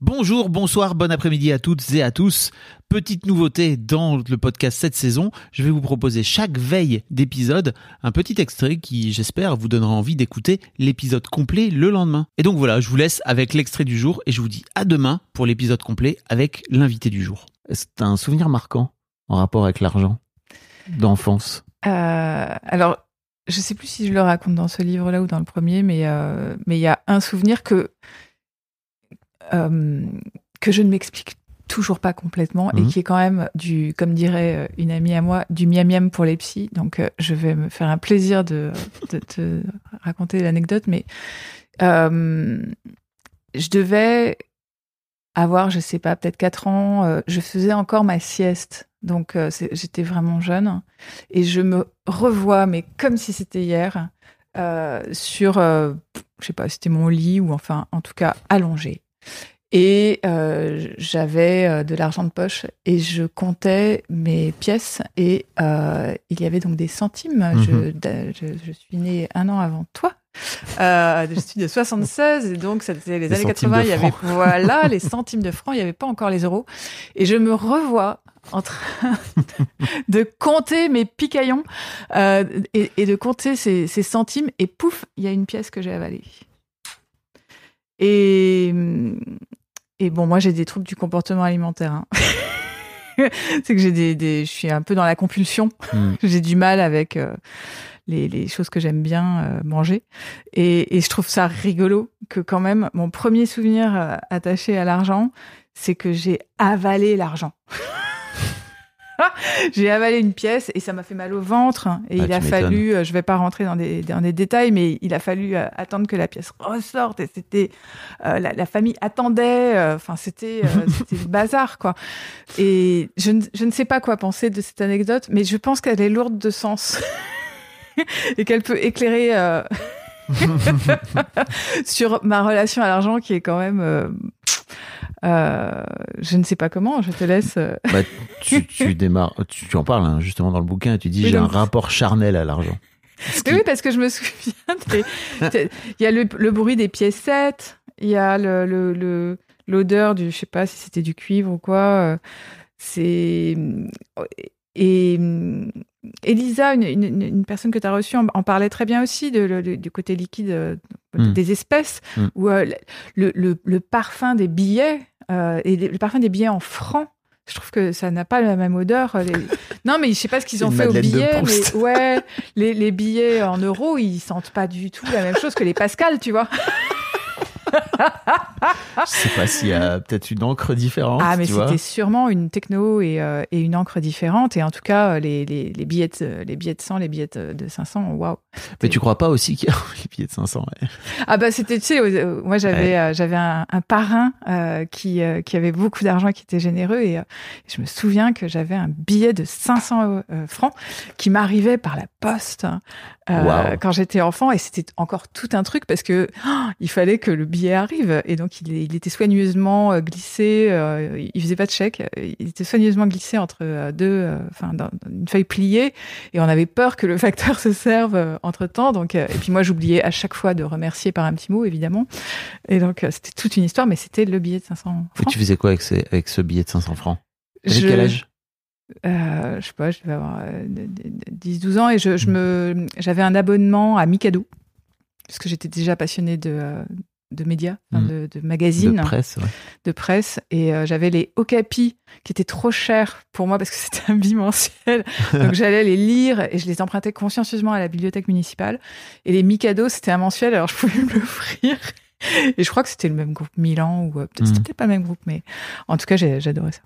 Bonjour, bonsoir, bon après-midi à toutes et à tous. Petite nouveauté dans le podcast cette saison, je vais vous proposer chaque veille d'épisode un petit extrait qui, j'espère, vous donnera envie d'écouter l'épisode complet le lendemain. Et donc voilà, je vous laisse avec l'extrait du jour et je vous dis à demain pour l'épisode complet avec l'invité du jour. C'est un souvenir marquant en rapport avec l'argent d'enfance. Euh, alors, je sais plus si je le raconte dans ce livre-là ou dans le premier, mais euh, mais il y a un souvenir que euh, que je ne m'explique toujours pas complètement et Mhm. qui est quand même du, comme dirait euh, une amie à moi, du miam miam pour les psys. Donc, euh, je vais me faire un plaisir de, de te raconter l'anecdote, mais euh, je devais avoir, je sais pas, peut-être 4 ans. euh, je faisais encore ma sieste, donc j'étais vraiment jeune et je me revois, mais comme si c'était hier, sur, je sais pas, c'était mon lit ou enfin, en tout cas, allongé. Et euh, j'avais euh, de l'argent de poche et je comptais mes pièces et euh, il y avait donc des centimes. je, je suis née un an avant toi. Euh, je suis de 76 et donc c'était les Les années centimes 80. de Il y avait voilà les centimes de francs. Il n'y avait pas encore les euros et je me revois en train de compter mes picaillons et, et de compter ces, ces centimes et pouf, il y a une pièce que j'ai avalée. Et, et bon, moi j'ai des troubles du comportement alimentaire. hein. C'est que j'ai des, des- je suis un peu dans la compulsion. Hmm. j'ai du mal avec euh, les, les choses que j'aime bien euh, manger. Et, et je trouve ça rigolo que quand même mon premier souvenir euh, attaché à l'argent, c'est que j'ai avalé l'argent. j'ai avalé une pièce et ça m'a fait mal au ventre. Et Ah, il a fallu, euh, je vais pas rentrer dans des, dans des détails, mais il a fallu euh, attendre que la pièce ressorte. Et c'était euh, la, la famille attendait. euh, Enfin, c'était euh, c'était le bazar, quoi. Et je ne, je ne sais pas quoi penser de cette anecdote, mais je pense qu'elle est lourde de sens et qu'elle peut éclairer euh, sur ma relation à l'argent qui est quand même. Euh, je ne sais pas comment. Je te laisse. euh, Bah, tu, tu démarres, tu, tu en parles hein, justement dans le bouquin et tu dis Oui, j'ai un rapport charnel à l'argent. Qui- Oui, parce que je me souviens. Il y a le, le bruit des piécettes, il y a le- l'odeur du, je sais pas si c'était du cuivre ou quoi. euh, C'est et Elisa, une, une- une personne que tu as reçue, en, en parlait très bien aussi de, du côté liquide euh, Mm. des espèces, Mm. où euh, le, le- le parfum des billets euh, et le parfum des billets en francs. Je trouve que ça n'a pas la même odeur. les- Non, mais je sais pas ce qu'ils ont fait aux billets, mais ouais, les, les billets en euros, ils sentent pas du tout la même chose que les Pascal, tu vois. Je sais pas s'il y a peut-être une encre différente. Ah, mais c'était sûrement une techno et, euh, et une encre différente. Et en tout cas, euh, les, les, les billets, de, les billets de 100, les billets de de 500, waouh. Mais tu crois pas aussi qu'il y a les billets de 500 ouais. Ah bah c'était, tu sais, euh, moi j'avais euh, j'avais un, un parrain euh, qui, euh, qui avait beaucoup d'argent, qui était généreux. Et euh, je me souviens que j'avais un billet de 500 euh, francs qui m'arrivait par la poste euh, quand j'étais enfant. Et c'était encore tout un truc parce que oh, il fallait que le billet arrive. Et donc il, était soigneusement euh, glissé, euh, il faisait pas de chèque, il était soigneusement glissé entre euh, deux, euh, enfin dans une feuille pliée. Et on avait peur que le facteur se serve entre temps. Donc, et puis moi, j'oubliais à chaque fois de remercier par un petit mot, évidemment. Et donc, c'était toute une histoire, mais c'était le billet de 500 Mais francs. tu faisais quoi avec, ces- avec ce billet de 500 francs? Je- quel âge? Euh, Je sais pas, je devais avoir euh, 10-12 ans et je, je me, j'avais un abonnement à Mikado, parce que j'étais déjà passionnée de, de médias, Mm. de, de magazines. De presse, ouais. de presse et euh, j'avais les Okapi qui étaient trop chers pour moi parce que c'était un bimensuel. Donc j'allais les lire et je les empruntais consciencieusement à la bibliothèque municipale. Et les Mikado, c'était un mensuel, alors je pouvais me l'offrir. Et je crois que c'était le même groupe Milan ou euh, peut-être Mhm. c'était pas le même groupe, mais en tout cas j'adorais ça.